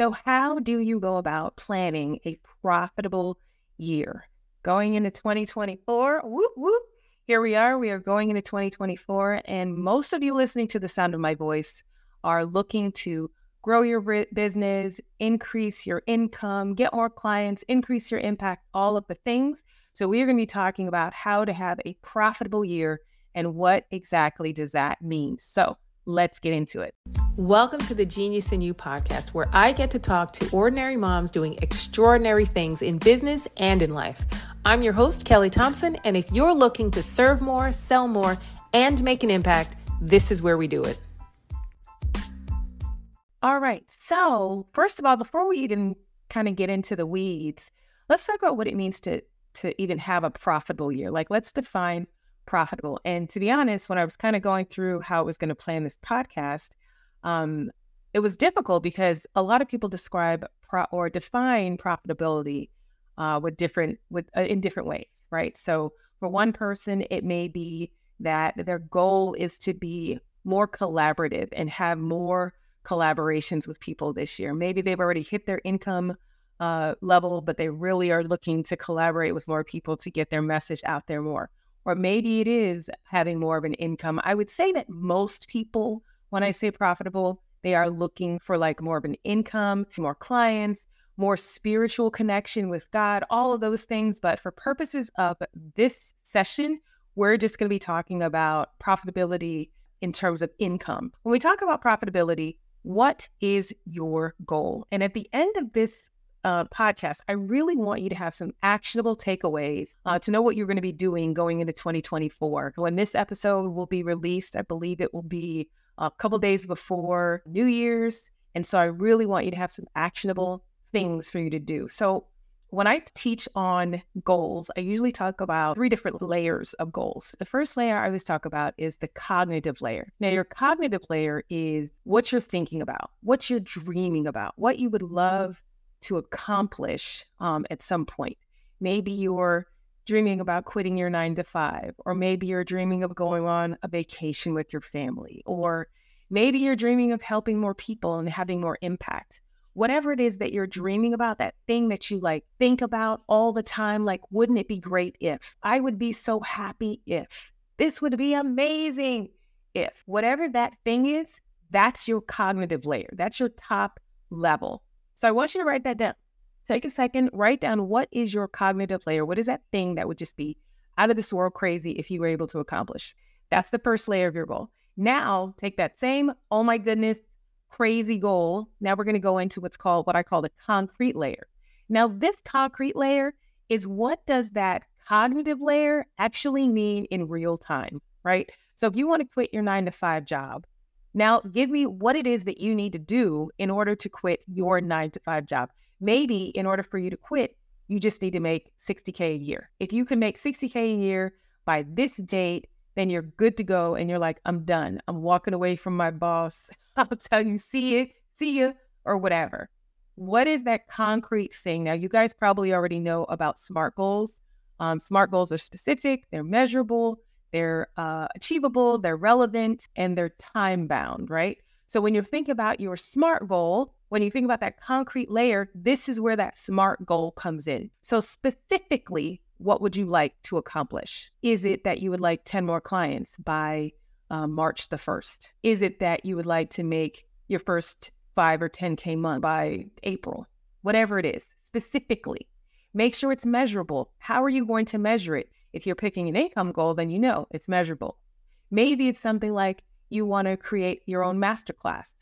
So, how do you go about planning a profitable year? Going into 2024, whoop, whoop, here we are. We are going into 2024. And most of you listening to the sound of my voice are looking to grow your business, increase your income, get more clients, increase your impact, all of the things. So, we are going to be talking about how to have a profitable year and what exactly does that mean. So, let's get into it. Welcome to the Genius in You podcast, where I get to talk to ordinary moms doing extraordinary things in business and in life. I'm your host, Kelly Thompson, and if you're looking to serve more, sell more, and make an impact, this is where we do it. All right. So, first of all, before we even kind of get into the weeds, let's talk about what it means to to even have a profitable year. Like, let's define profitable. And to be honest, when I was kind of going through how I was going to plan this podcast, um, it was difficult because a lot of people describe pro- or define profitability uh, with different with uh, in different ways, right? So for one person, it may be that their goal is to be more collaborative and have more collaborations with people this year. Maybe they've already hit their income uh, level, but they really are looking to collaborate with more people to get their message out there more or maybe it is having more of an income. I would say that most people, when I say profitable, they are looking for like more of an income, more clients, more spiritual connection with God, all of those things. But for purposes of this session, we're just going to be talking about profitability in terms of income. When we talk about profitability, what is your goal? And at the end of this uh, podcast, I really want you to have some actionable takeaways uh, to know what you're going to be doing going into 2024. When this episode will be released, I believe it will be a couple days before New Year's. And so I really want you to have some actionable things for you to do. So when I teach on goals, I usually talk about three different layers of goals. The first layer I always talk about is the cognitive layer. Now, your cognitive layer is what you're thinking about, what you're dreaming about, what you would love to accomplish um, at some point. Maybe you're dreaming about quitting your nine to five, or maybe you're dreaming of going on a vacation with your family, or maybe you're dreaming of helping more people and having more impact. Whatever it is that you're dreaming about, that thing that you like think about all the time, like, wouldn't it be great if? I would be so happy if. This would be amazing if. Whatever that thing is, that's your cognitive layer. That's your top level. So I want you to write that down. Take a second, write down what is your cognitive layer? What is that thing that would just be out of this world crazy if you were able to accomplish? That's the first layer of your goal. Now, take that same, oh my goodness, crazy goal. Now we're going to go into what's called what I call the concrete layer. Now, this concrete layer is what does that cognitive layer actually mean in real time, right? So if you want to quit your nine to five job, now, give me what it is that you need to do in order to quit your nine to five job. Maybe in order for you to quit, you just need to make 60K a year. If you can make 60K a year by this date, then you're good to go. And you're like, I'm done. I'm walking away from my boss. I'll tell you, see you, see you, or whatever. What is that concrete thing? Now, you guys probably already know about SMART goals. Um, SMART goals are specific, they're measurable, they're uh, achievable, they're relevant, and they're time bound, right? So when you think about your SMART goal, when you think about that concrete layer, this is where that SMART goal comes in. So specifically, what would you like to accomplish? Is it that you would like 10 more clients by uh, March the 1st? Is it that you would like to make your first five or 10K month by April? Whatever it is, specifically. Make sure it's measurable. How are you going to measure it? If you're picking an income goal, then you know it's measurable. Maybe it's something like you want to create your own masterclass.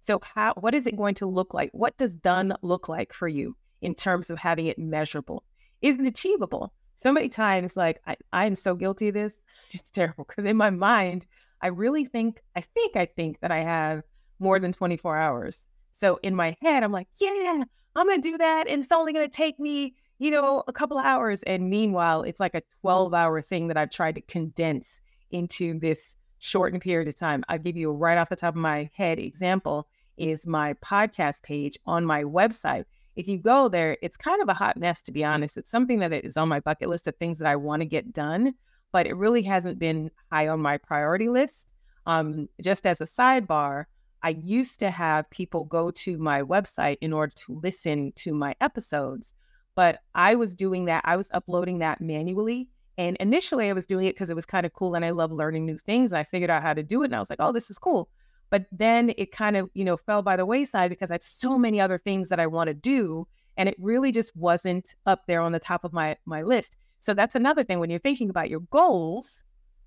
So, how what is it going to look like? What does done look like for you in terms of having it measurable? Is it achievable? So many times, like I, I am so guilty of this. It's terrible because in my mind, I really think, I think, I think that I have more than 24 hours. So in my head, I'm like, yeah, I'm to do that. And it's only to take me you know, a couple hours. And meanwhile, it's like a 12 hour thing that I've tried to condense into this shortened period of time. I'll give you a right off the top of my head example is my podcast page on my website. If you go there, it's kind of a hot mess, to be honest. It's something that is on my bucket list of things that I want to get done, but it really hasn't been high on my priority list. Um, just as a sidebar, I used to have people go to my website in order to listen to my episodes, but I was doing that. I was uploading that manually. And initially, I was doing it because it was kind of cool and I love learning new things. And I figured out how to do it. And I was like, oh, this is cool. But then it kind of, you know, fell by the wayside because I had so many other things that I want to do. And it really just wasn't up there on the top of my my list. So that's another thing when you're thinking about your goals,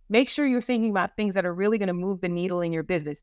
make sure you're thinking about things that are really going to move the needle in your business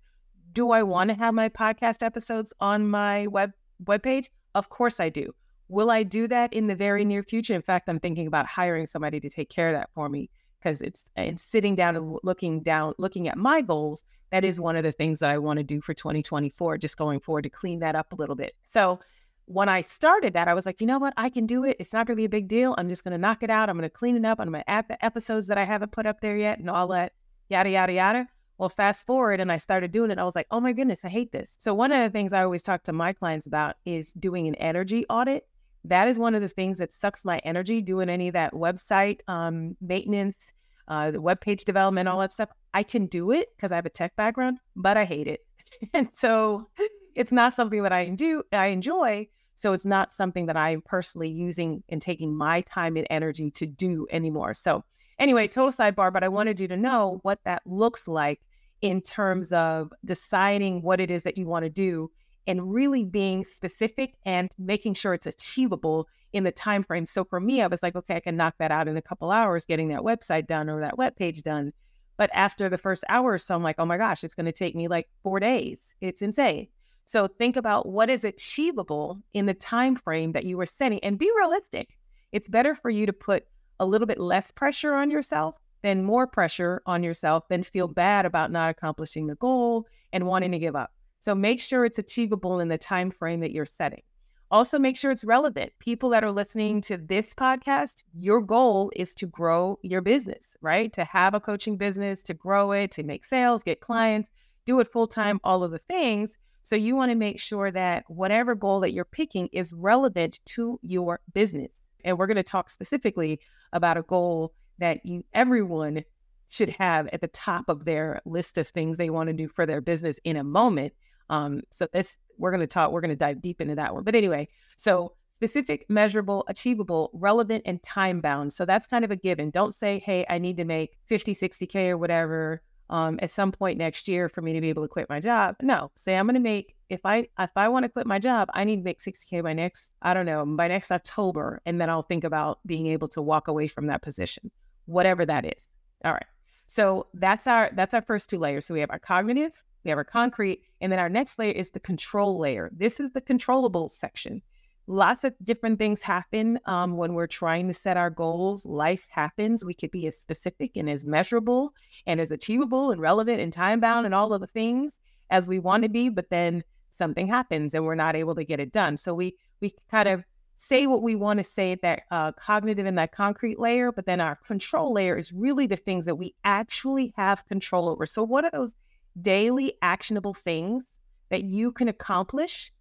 do I want to have my podcast episodes on my web webpage? Of course I do. Will I do that in the very near future? In fact, I'm thinking about hiring somebody to take care of that for me because it's and sitting down and looking down, looking at my goals. That is one of the things that I want to do for 2024, just going forward to clean that up a little bit. So when I started that, I was like, you know what? I can do it. It's not going to be a big deal. I'm just going to knock it out. I'm going to clean it up. I'm going to add the episodes that I haven't put up there yet and all that, yada, yada, yada. Well, fast forward and I started doing it. I was like, oh my goodness, I hate this. So, one of the things I always talk to my clients about is doing an energy audit. That is one of the things that sucks my energy, doing any of that website um, maintenance, uh, the web page development, all that stuff. I can do it because I have a tech background, but I hate it. and so it's not something that I do I enjoy. So it's not something that I'm personally using and taking my time and energy to do anymore. So anyway, total sidebar, but I wanted you to know what that looks like in terms of deciding what it is that you want to do and really being specific and making sure it's achievable in the time frame. So for me, I was like, okay, I can knock that out in a couple hours, getting that website done or that web page done. But after the first hour or so, I'm like, oh my gosh, it's going to take me like four days. It's insane. So think about what is achievable in the time frame that you were setting and be realistic. It's better for you to put a little bit less pressure on yourself than more pressure on yourself, than feel bad about not accomplishing the goal and wanting to give up. So make sure it's achievable in the time frame that you're setting. Also make sure it's relevant. People that are listening to this podcast, your goal is to grow your business, right? To have a coaching business, to grow it, to make sales, get mm-hmm. clients, do it full time, all of the things. So you want to make sure that whatever goal that you're picking is relevant to your business. And we're going to talk specifically about a goal that you everyone should have at the top of their list of things they want to do for their business in a moment. Um, so this we're going to talk, we're going to dive deep into that one. But anyway, so specific, measurable, achievable, relevant, and time bound. So that's kind of a given. Don't say, hey, I need to make 50, 60K or whatever um, at some point next year for me to be able to quit my job. No, say I'm going to make if I if I want to quit my job, I need to make 60k by next I don't know by next October, and then I'll think about being able to walk away from that position whatever that is. All right. So that's our that's our first two layers. So we have our cognitive, we have our concrete, and then our next layer is the control layer. This is the controllable section. Lots of different things happen um, when we're trying to set our goals. Life happens. We could be as specific and as measurable and as achievable and relevant and time bound and all of the things as we want to be, but then something happens and we're not able to get it done. So we we kind of say what we want to say at that uh, cognitive and that concrete layer, but then our control layer is really the things that we actually have control over. So, what are those daily actionable things that you can accomplish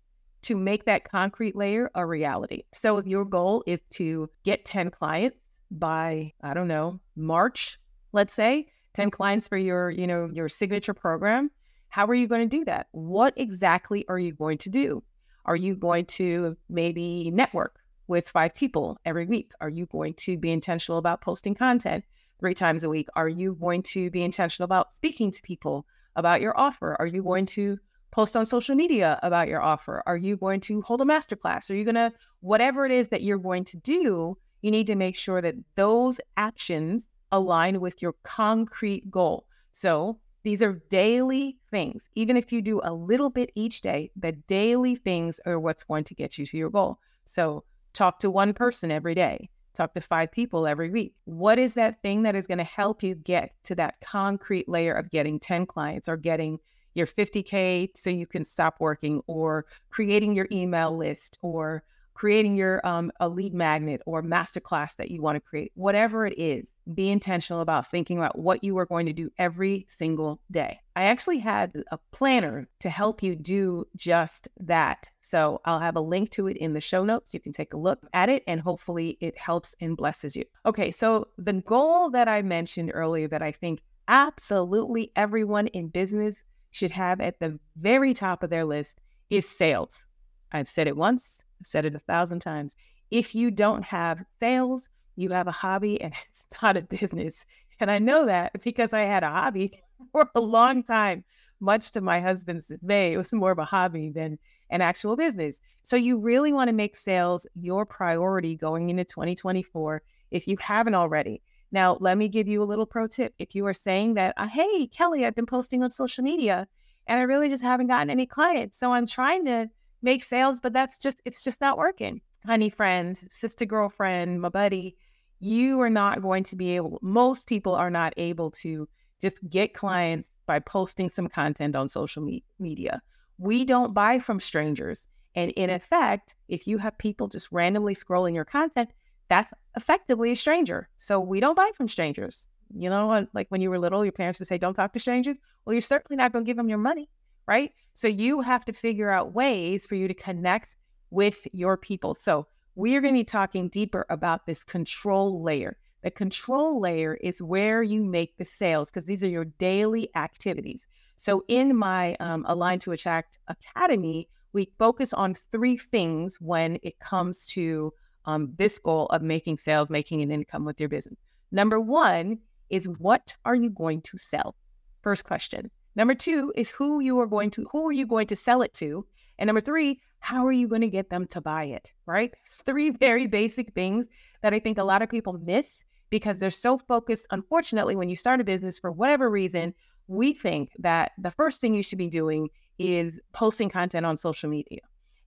to make that concrete layer a reality? So, if your goal is to get 10 clients by, I don't know, March, let's say, 10 mm-hmm. clients for your, you know, your signature program, how are you going to do that? What exactly are you going to do? Are you going to maybe network with five people every week? Are you going to be intentional about posting content three times a week? Are you going to be intentional about speaking to people about your offer? Are you going to post on social media about your offer? Are you going to hold a masterclass? Are you going to, whatever it is that you're going to do, you need to make sure that those actions align with your concrete goal. So these are daily things. Even if you do a little bit each day, the daily things are what's going to get you to your goal. So talk to one person every day, talk to five people every week. What is that thing that is going to help you get to that concrete layer of getting 10 clients or getting your 50K so you can stop working or creating your email list or creating your um, a lead magnet or masterclass that you want to create, whatever it is, be intentional about thinking about what you are going to do every single day. I actually had a planner to help you do just that. So I'll have a link to it in the show notes. You can take a look at it and hopefully it helps and blesses you. Okay, so the goal that I mentioned earlier that I think absolutely everyone in business should have at the very top of their list is sales. I've said it once, I've said it a thousand times. If you don't have sales, you have a hobby and it's not a business. And I know that because I had a hobby for a long time, much to my husband's dismay. It was more of a hobby than an actual business. So you really want to make sales your priority going into 2024 if you haven't already. Now, let me give you a little pro tip. If you are saying that, uh, hey, Kelly, I've been posting on social media and I really just haven't gotten any clients. So I'm trying to make sales, but that's just, it's just not working. Honey friend, sister girlfriend, my buddy, you are not going to be able, most people are not able to just get clients by posting some content on social me- media. We don't buy from strangers. And in effect, if you have people just randomly scrolling your content, that's effectively a stranger. So we don't buy from strangers. You know, like when you were little, your parents would say, don't talk to strangers. Well, you're certainly not going to give them your money, right? So you have to figure out ways for you to connect with your people. So we're going to be talking deeper about this control layer. The control layer is where you make the sales because these are your daily activities. So in my um, Align to Attract Academy, we focus on three things when it comes to um, this goal of making sales, making an income with your business. Number one is what are you going to sell? First question. Number two is who you are going to who are you going to sell it to? And number three, how are you going to get them to buy it? Right? Three very basic things that I think a lot of people miss because they're so focused. Unfortunately, when you start a business for whatever reason, we think that the first thing you should be doing is posting content on social media.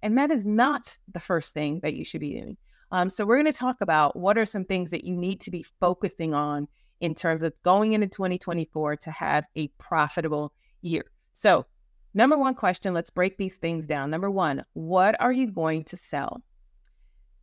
And that is not the first thing that you should be doing. Um, so we're going to talk about what are some things that you need to be focusing on in terms of going into 2024 to have a profitable year. So, number one question, let's break these things down. Number one, what are you going to sell?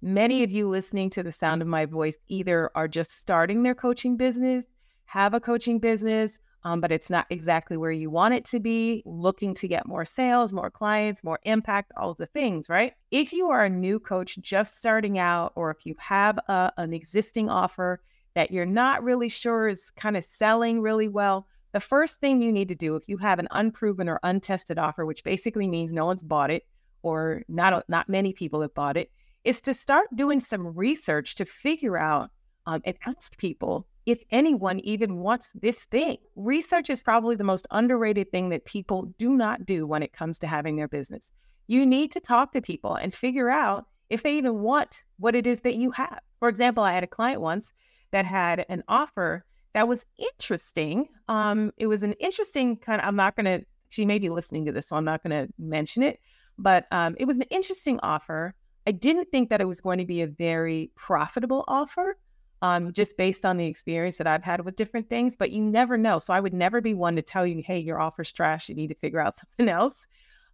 Many of you listening to the sound of my voice either are just starting their coaching business, have a coaching business, um, but it's not exactly where you want it to be, looking to get more sales, more clients, more impact, all of the things, right? If you are a new coach just starting out, or if you have a, an existing offer that you're not really sure is kind of selling really well, the first thing you need to do if you have an unproven or untested offer, which basically means no one's bought it or not not many people have bought it, is to start doing some research to figure out um, and ask people if anyone even wants this thing. Research is probably the most underrated thing that people do not do when it comes to having their business. You need to talk to people and figure out if they even want what it is that you have. For example, I had a client once that had an offer that was interesting. Um, it was an interesting kind of, I'm not going to, she may be listening to this, so I'm not going to mention it, but um, it was an interesting offer. I didn't think that it was going to be a very profitable offer um, just based on the experience that I've had with different things, but you never know. So I would never be one to tell you, hey, your offer's trash. You need to figure out something else.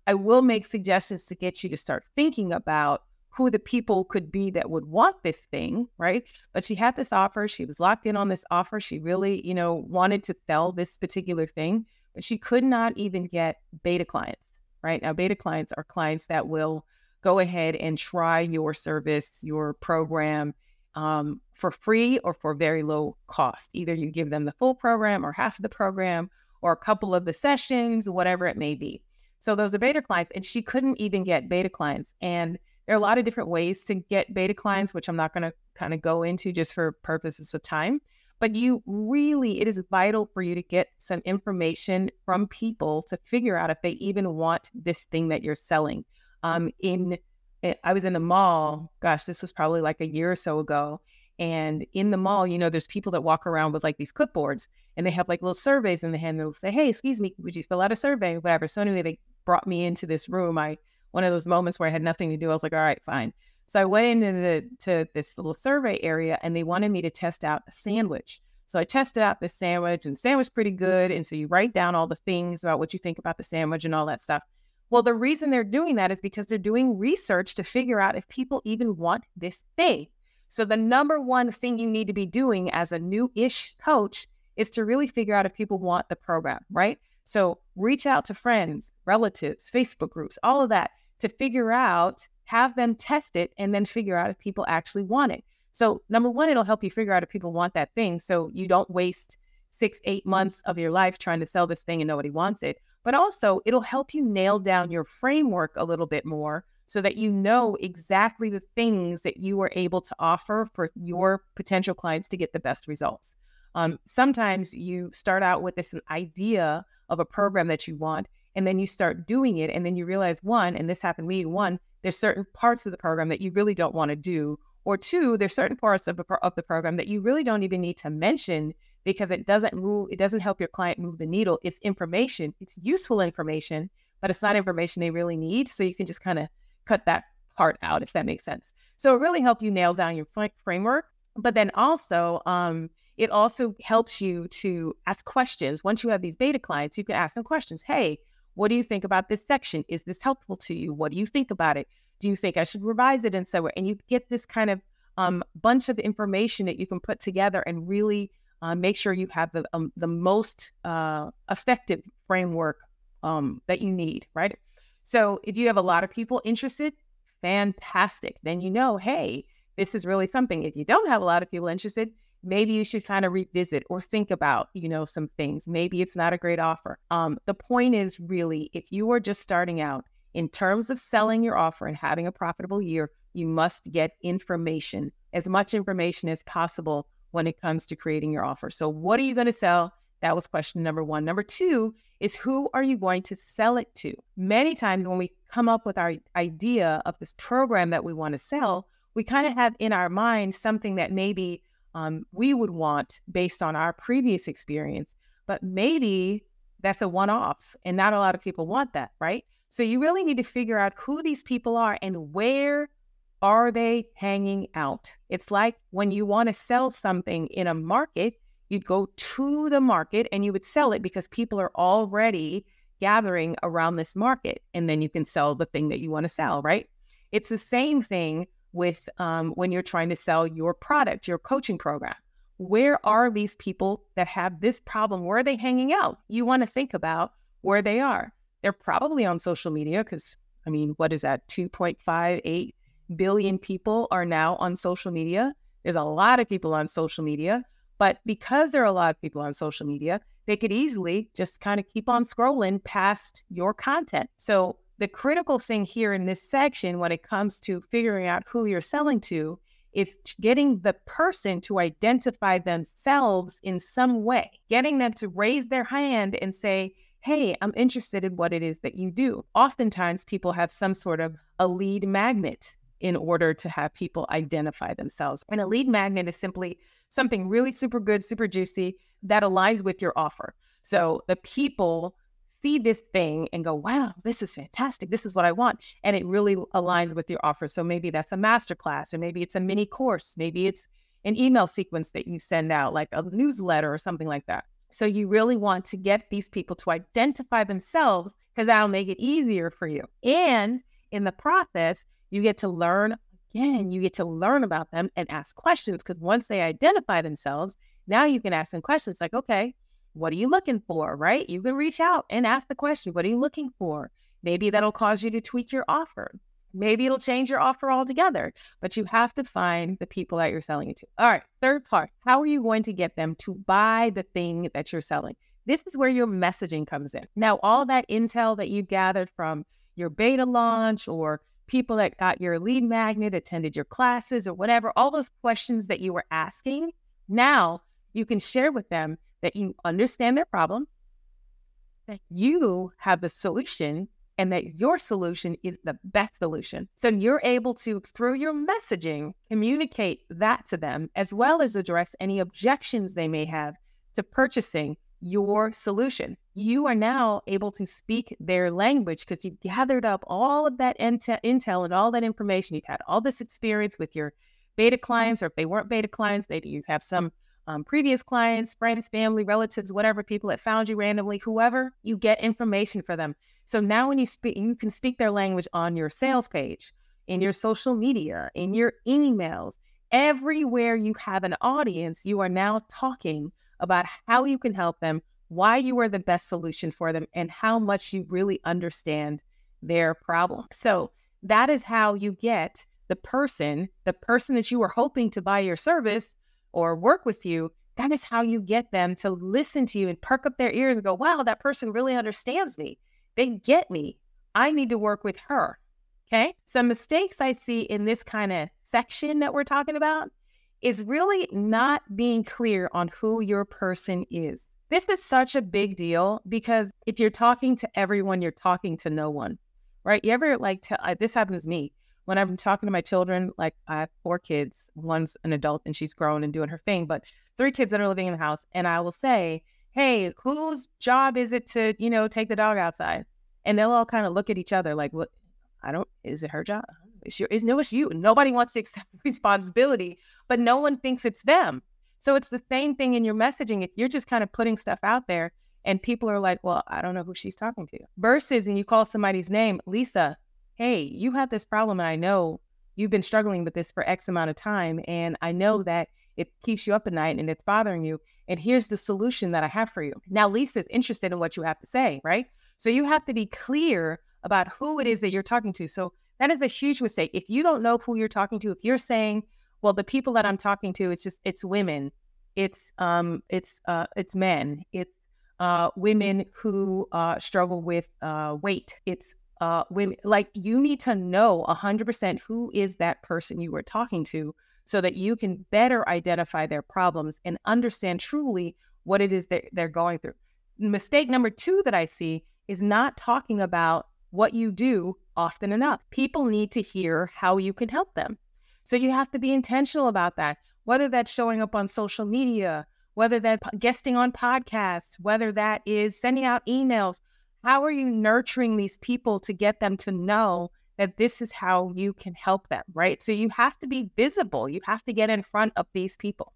I will make suggestions to get you to start thinking about who the people could be that would want this thing, right? But she had this offer. She was locked in on this offer. She really, you know, wanted to sell this particular thing, but she could not even get beta clients, right? Now, beta clients are clients that will go ahead and try your service, your program, um, for free or for very low cost. Either you give them the full program or half of the program or a couple of the sessions, whatever it may be. So those are beta clients, and she couldn't even get beta clients. And there are a lot of different ways to get beta clients, which I'm not going to kind of go into just for purposes of time. But you really, it is vital for you to get some information from people to figure out if they even want this thing that you're selling. Um, in I was in the mall. Gosh, this was probably like a year or so ago. And in the mall, you know, there's people that walk around with like these clipboards and they have like little surveys in the hand. They'll say, Hey, excuse me, would you fill out a survey? Whatever. So anyway, they brought me into this room. I, one of those moments where I had nothing to do, I was like, all right, fine. So I went into the, to this little survey area and they wanted me to test out a sandwich. So I tested out the sandwich and sandwich pretty good. And so you write down all the things about what you think about the sandwich and all that stuff. Well, the reason they're doing that is because they're doing research to figure out if people even want this thing. So, the number one thing you need to be doing as a new ish coach is to really figure out if people want the program, right? So, reach out to friends, relatives, Facebook groups, all of that to figure out, have them test it, and then figure out if people actually want it. So, number one, it'll help you figure out if people want that thing. So, you don't waste six, eight months of your life trying to sell this thing and nobody wants it. but also it'll help you nail down your framework a little bit more so that you know exactly the things that you are able to offer for your potential clients to get the best results. Um, sometimes you start out with this idea of a program that you want, and then you start doing it, and then you realize one, and this happened to me, one, there's certain parts of the program that you really don't want to do, or two, there's certain parts of, of the program that you really don't even need to mention because it doesn't move, it doesn't help your client move the needle. It's information, it's useful information, but it's not information they really need. So you can just kind of cut that part out, if that makes sense. So it really help you nail down your framework. But then also, um, it also helps you to ask questions. Once you have these beta clients, you can ask them questions. Hey, what do you think about this section? Is this helpful to you? What do you think about it? Do you think I should revise it in some way? And you get this kind of um, bunch of information that you can put together and really uh, make sure you have the um, the most uh, effective framework um, that you need, right? So if you have a lot of people interested, fantastic. Then you know, hey, this is really something. If you don't have a lot of people interested, maybe you should kind of revisit or think about, you know, some things. Maybe it's not a great offer. Um, the point is really, if you are just starting out in terms of selling your offer and having a profitable year, you must get information, as much information as possible when it comes to creating your offer. So, what are you going to sell? That was question number one. Number two is who are you going to sell it to? Many times when we come up with our idea of this program that we want to sell, we kind of have in our mind something that maybe um, we would want based on our previous experience, but maybe that's a one off and not a lot of people want that, right? So you really need to figure out who these people are and where are they hanging out? It's like when you want to sell something in a market, you'd go to the market and you would sell it because people are already gathering around this market. And then you can sell the thing that you want to sell, right? It's the same thing with um, when you're trying to sell your product, your coaching program. Where are these people that have this problem? Where are they hanging out? You want to think about where they are. They're probably on social media because, I mean, what is that? 2.58 billion people are now on social media. There's a lot of people on social media, but because there are a lot of people on social media, they could easily just kind of keep on scrolling past your content. So, the critical thing here in this section, when it comes to figuring out who you're selling to, is getting the person to identify themselves in some way, getting them to raise their hand and say, Hey, I'm interested in what it is that you do. Oftentimes, people have some sort of a lead magnet in order to have people identify themselves. And a lead magnet is simply something really super good, super juicy that aligns with your offer. So the people see this thing and go, wow, this is fantastic. This is what I want. And it really aligns mm-hmm. with your offer. So maybe that's a masterclass, or maybe it's a mini course, maybe it's an email sequence that you send out, like a newsletter or something like that. So you really want to get these people to identify themselves because that'll make it easier for you. And in the process, you get to learn again, you get to learn about them and ask questions because once they identify themselves, now you can ask them questions like, okay, what are you looking for? Right? You can reach out and ask the question, what are you looking for? Maybe that'll cause you to tweak your offer. Maybe it'll change your offer altogether, but you have to find the people that you're selling it to. All right, third part how are you going to get them to buy the thing that you're selling? This is where your messaging comes in. Now, all that intel that you gathered from your beta launch or people that got your lead magnet, attended your classes, or whatever, all those questions that you were asking, now you can share with them that you understand their problem, that you have the solution, and that your solution is the best solution. So you're able to, through your messaging, communicate that to them, as well as address any objections they may have to purchasing your solution. You are now able to speak their language because you've gathered up all of that intel and all that information. You've had all this experience with your beta clients, or if they weren't beta clients, maybe you have some um, previous clients, mm-hmm. friends, family, relatives, whatever, people that found you randomly, whoever, you get information for them. So now when you speak, you can speak their language on your mm-hmm. sales page, in your mm-hmm. social media, in your emails, everywhere you have an audience, you are now talking about how you can help them, why you are the best solution for them, and how much you really understand their problem. So that is how you get the person, the person that you were hoping to buy your service or work with you, That is how you get them to listen to you and perk up their ears and go, wow, that person really understands me. They get me. I need to work with her. Okay. Some mistakes I see in this kind of section that we're talking about is really not being clear on who your person is. This is such a big deal because if you're talking to everyone, you're talking to no one, right? You ever like, to, uh, this happens to me when I'm talking to my children, like I have four kids, one's an adult and she's grown and doing her thing, but three kids that are living in the house. And I will say, Hey, whose job is it to, you know, take the dog outside? And they'll all kind of look at each other like, what? I don't, is it her job? It's your, it's, no, it's you. Nobody wants to accept responsibility, but no one thinks it's them. So it's the same thing in your messaging. If you're just kind of putting stuff out there and people are like, well, I don't know who she's talking to. Versus, and you call somebody's name, Lisa, hey, you have this problem, and I know you've been struggling with this for X amount of time, and I know that it keeps you up at night and it's bothering you. And here's the solution that I have for you. Now, Lisa's interested in what you have to say, right? So you have to be clear about who it is that you're talking to. So that is a huge mistake. If you don't know who you're talking to, if you're saying, well, the people that I'm talking to, it's just it's women, it's um, it's uh, it's men, it's uh, women who uh, struggle with uh, weight, it's uh, women like you need to know 100% who is that person you are talking to so that you can better identify their problems and understand truly what it is that they're going through. Mistake number two that I see is not talking about what you do often enough. People need to hear how you can help them. So you have to be intentional about that, whether that's showing up on social media, whether that's guesting on podcasts, whether that is sending out emails how are you nurturing these people to get them to know that this is how you can help them, right? So you have to be visible. You have to get in front of these people.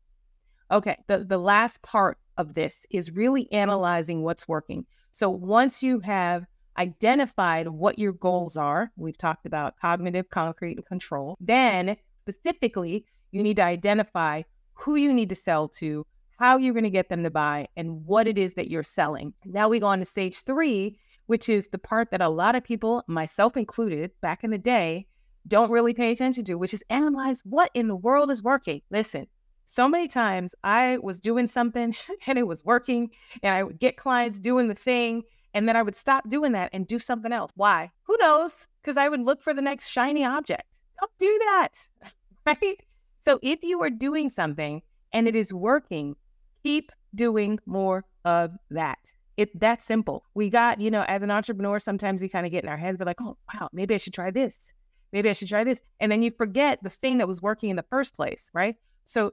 Okay, the, the last part of this is really analyzing what's working. So once you have identified what your goals are, we've talked about cognitive, concrete, and control, then specifically, you need to identify who you need to sell to, how you're going to get them to buy, and what it is that you're selling. Now we go on to stage three, which is the part that a lot of people, myself included, back in the day, don't really pay attention to, which is analyze what in the world is working. Listen, so many times I was doing something and it was working, and I would get clients doing the thing, and then I would stop doing that and do something else. Why? Who knows? Because I would look for the next shiny object. Don't do that. Right? So if you are doing something and it is working, keep doing more of that. It's that simple. We got, you know, as an entrepreneur, sometimes we kind of get in our heads, we're like, oh, wow, maybe I should try this. Maybe I should try this. And then you forget the thing that was working in the first place, right? So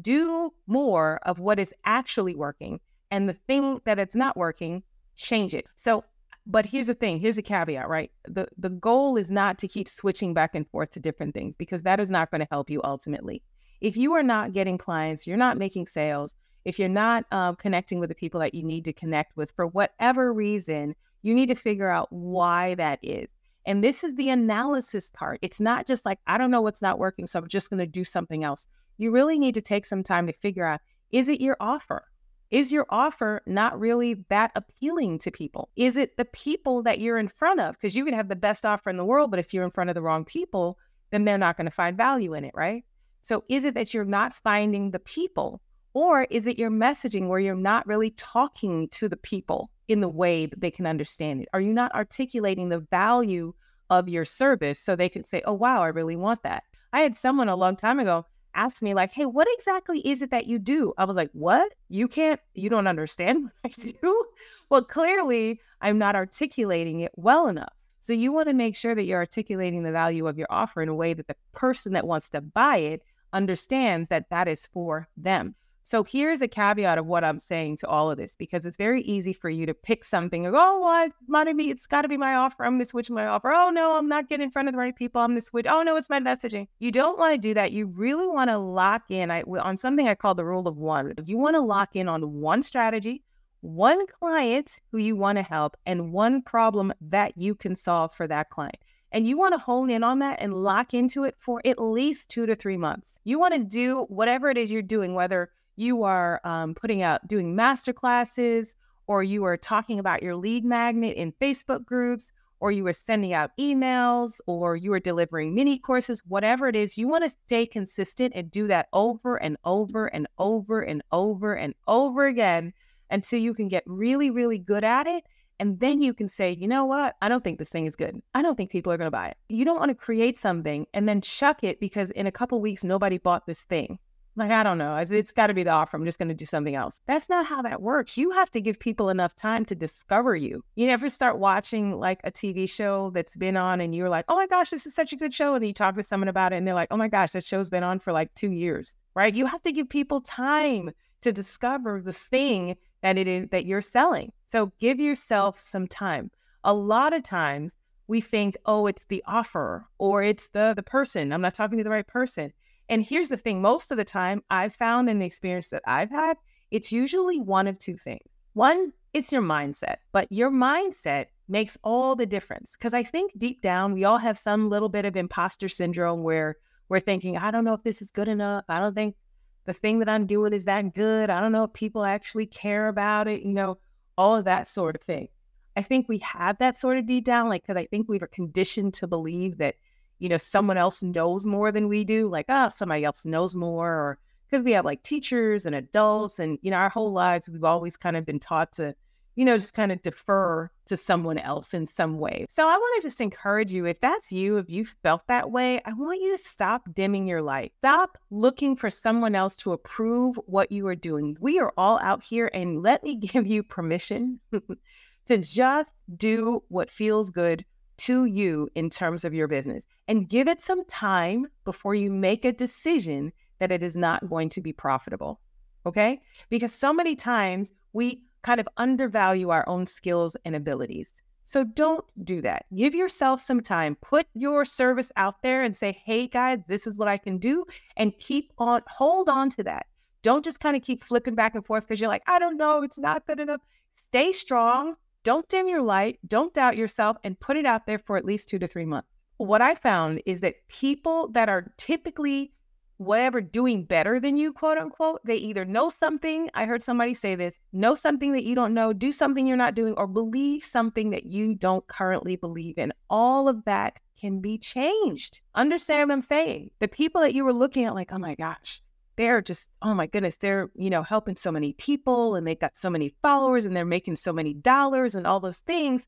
do more of what is actually working. And the thing that it's not working, change it. So, but here's the thing here's a caveat, right? The, the goal is not to keep switching back and forth to different things because that is not going to help you ultimately. If you are not getting clients, you're not making sales, if you're not um, connecting with the people that you need to connect with for whatever reason, you need to figure out why that is. And this is the analysis part. It's not just like, I don't know what's not working, so I'm just going to do something else. You really need to take some time to figure out is it your offer? Is your offer not really that appealing to people? Is it the people that you're in front of? Because you can have the best offer in the world, but if you're in front of the wrong people, then they're not going to find value in it, right? So is it that you're not finding the people or is it your messaging where you're not really talking to the people in the way that they can understand it? Are you not articulating the value of your service so they can say, oh, wow, I really want that? I had someone a long time ago ask me, like, hey, what exactly is it that you do? I was like, what? You can't, you don't understand what I do? Well, clearly, I'm not articulating it well enough. So you want to make sure that you're articulating the value of your offer in a way that the person that wants to buy it understands that that is for them. So here's a caveat of what I'm saying to all of this because it's very easy for you to pick something and go, oh, well, it's money me, it's got to be my offer. I'm to switch my offer. Oh no, I'm not getting in front of the right people. I'm to switch. Oh no, it's my messaging. You don't want to do that. You really want to lock in I, on something I call the rule of one. You want to lock in on one strategy, one client who you want to help, and one problem that you can solve for that client. And you want to hone in on that and lock into it for at least two to three months. You want to do whatever it is you're doing, whether you are um, putting out doing master classes or you are talking about your lead magnet in Facebook groups or you are sending out emails or you are delivering mini courses, whatever it is, you want to stay consistent and do that over and over and over and over and over again until you can get really, really good at it. And then you can say, you know what? I don't think this thing is good. I don't think people are going to buy it. You don't want to create something and then chuck it because in a couple weeks, nobody bought this thing. Like, I don't know. it's, it's got to be the offer. I'm just going to do something else. That's not how that works. You have to give people enough time to discover you. You never start watching like a TV show that's been on and you're like, oh my gosh, this is such a good show. And you talk to someone about it and they're like, oh my gosh, that show's been on for like two years, right? You have to give people time to discover the thing that it is that you're selling. So give yourself some time. A lot of times we think, oh, it's the offer or it's the the person. I'm not talking to the right person. And here's the thing most of the time, I've found in the experience that I've had, it's usually one of two things. One, it's your mindset, but your mindset makes all the difference. Because I think deep down, we all have some little bit of imposter syndrome where we're thinking, I don't know if this is good enough. I don't think the thing that I'm doing is that good. I don't know if people actually care about it, you know, all of that sort of thing. I think we have that sort of deep down, like, because I think we were conditioned to believe that you know, someone else knows more than we do, like, oh, somebody else knows more, or because we have like teachers and adults, and, you know, our whole lives, we've always kind of been taught to, you know, just kind of defer to someone else in some way. So I want to just encourage you if that's you, if you felt that way, I want you to stop dimming your light. Stop looking for someone else to approve what you are doing. We are all out here, and let me give you permission to just do what feels good to you in terms of your business and give it some time before you make a decision that it is not going to be profitable. Okay? Because so many times we kind of undervalue our own skills and abilities. So don't do that. Give yourself some time. Put your service out there and say, hey guys, this is what I can do. And keep on, hold on to that. Don't just kind of keep flipping back and forth because you're like, I don't know, it's not good enough. Stay strong, don't dim your light, don't doubt yourself, and put it out there for at least two to three months. What I found is that people that are typically whatever doing better than you, quote unquote, they either know something. I heard somebody say this know something that you don't know, do something you're not doing, or believe something that you don't currently believe in. All of that can be changed. Understand what I'm saying? The people that you were looking at, like, oh my gosh, they're just, oh my goodness, they're, you know, helping so many people and they've got so many followers and they're making so many dollars and all those things.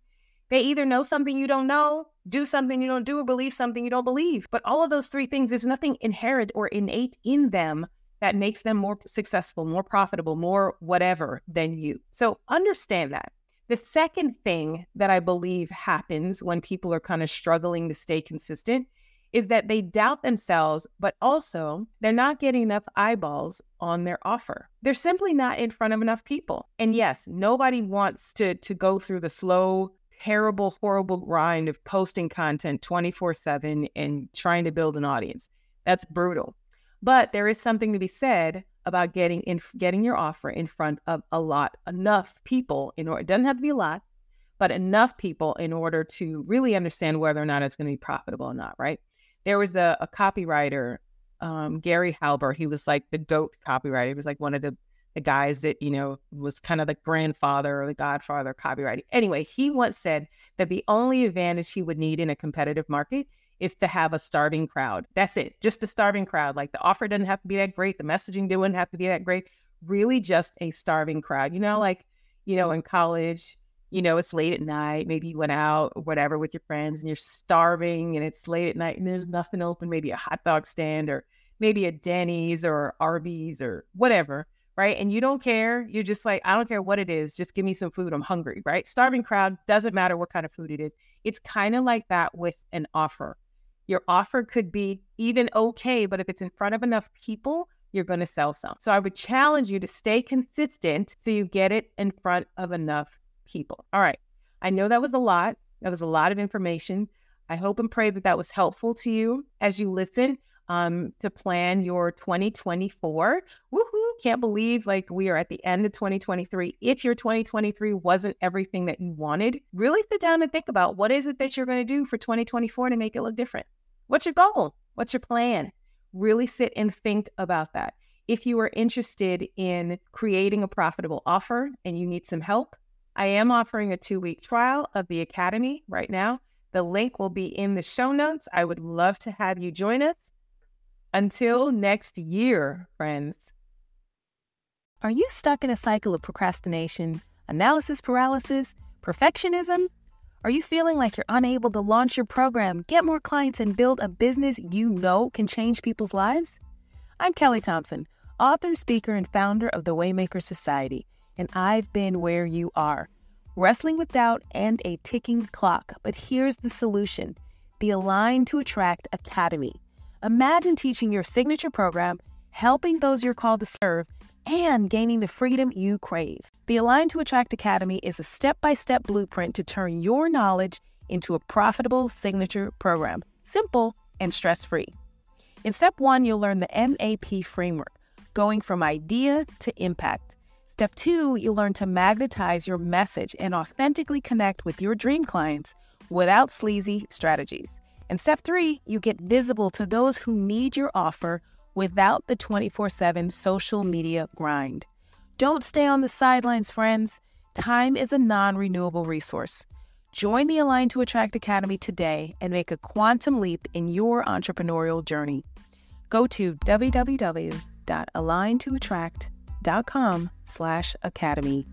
They either know something you don't know, do something you don't do, or believe something you don't believe. But all of those three things, there's nothing inherent or innate in them that makes them more successful, more profitable, more whatever than you. So understand that. The second thing that I believe happens when people are kind of struggling to stay consistent is that they doubt themselves, but also they're not getting enough eyeballs on their offer. They're simply not in front of enough people. And yes, nobody wants to to go through the slow, terrible, horrible grind of posting content 24/7 and trying to build an audience. That's brutal. But there is something to be said about getting in getting your offer in front of a lot enough people in order it doesn't have to be a lot but enough people in order to really understand whether or not it's going to be profitable or not right there was a, a copywriter, um, Gary Halbert. He was like the dope copywriter. He was like one of the, the guys that, you know, was kind of the grandfather or the godfather of copywriting. Anyway, he once said that the only advantage he would need in a competitive market is to have a starving crowd. That's it. Just a starving crowd. Like the offer doesn't have to be that great. The messaging doesn't have to be that great. Really just a starving crowd. You know, like, you know, in college, you know, it's late at night. Maybe you went out whatever with your friends and you're starving and it's late at night and there's nothing open, maybe a hot dog stand or maybe a Denny's or Arby's or whatever, right? And you don't care. You're just like, I don't care what it is. Just give me some food. I'm hungry, right? Starving crowd doesn't matter what kind of food it is. It's kind of like that with an offer. Your offer could be even okay, but if it's in front of enough people, you're going to sell some. So I would challenge you to stay consistent so you get it in front of enough people. All right. I know that was a lot. That was a lot of information. I hope and pray that that was helpful to you as you listen um, to plan your 2024. Woohoo! Can't believe like we are at the end of 2023. If your 2023 wasn't everything that you wanted, really sit down and think about what is it that you're going to do for 2024 to make it look different. What's your goal? What's your plan? Really sit and think about that. If you are interested in creating a profitable offer and you need some help, I am offering a two week trial of the Academy right now. The link will be in the show notes. I would love to have you join us. Until next year, friends. Are you stuck in a cycle of procrastination, analysis paralysis, perfectionism? Are you feeling like you're unable to launch your program, get more clients, and build a business you know can change people's lives? I'm Kelly Thompson, author, speaker, and founder of the Waymaker Society, and I've been where you are, wrestling with doubt and a ticking clock. But here's the solution the Align to Attract Academy. Imagine teaching your signature program, helping those you're called to serve, and gaining the freedom you crave. The Align to Attract Academy is a step by step blueprint to turn your knowledge into a profitable signature program, simple and stress free. In step one, you'll learn the MAP framework, going from idea to impact. Step two, you'll learn to magnetize your message and authentically connect with your dream clients without sleazy strategies. And step three, you get visible to those who need your offer without the 24 7 social media grind. Don't stay on the sidelines, friends. Time is a non renewable resource. Join the Align to Attract Academy today and make a quantum leap in your entrepreneurial journey. Go to www.aligntoattract.com slash academy.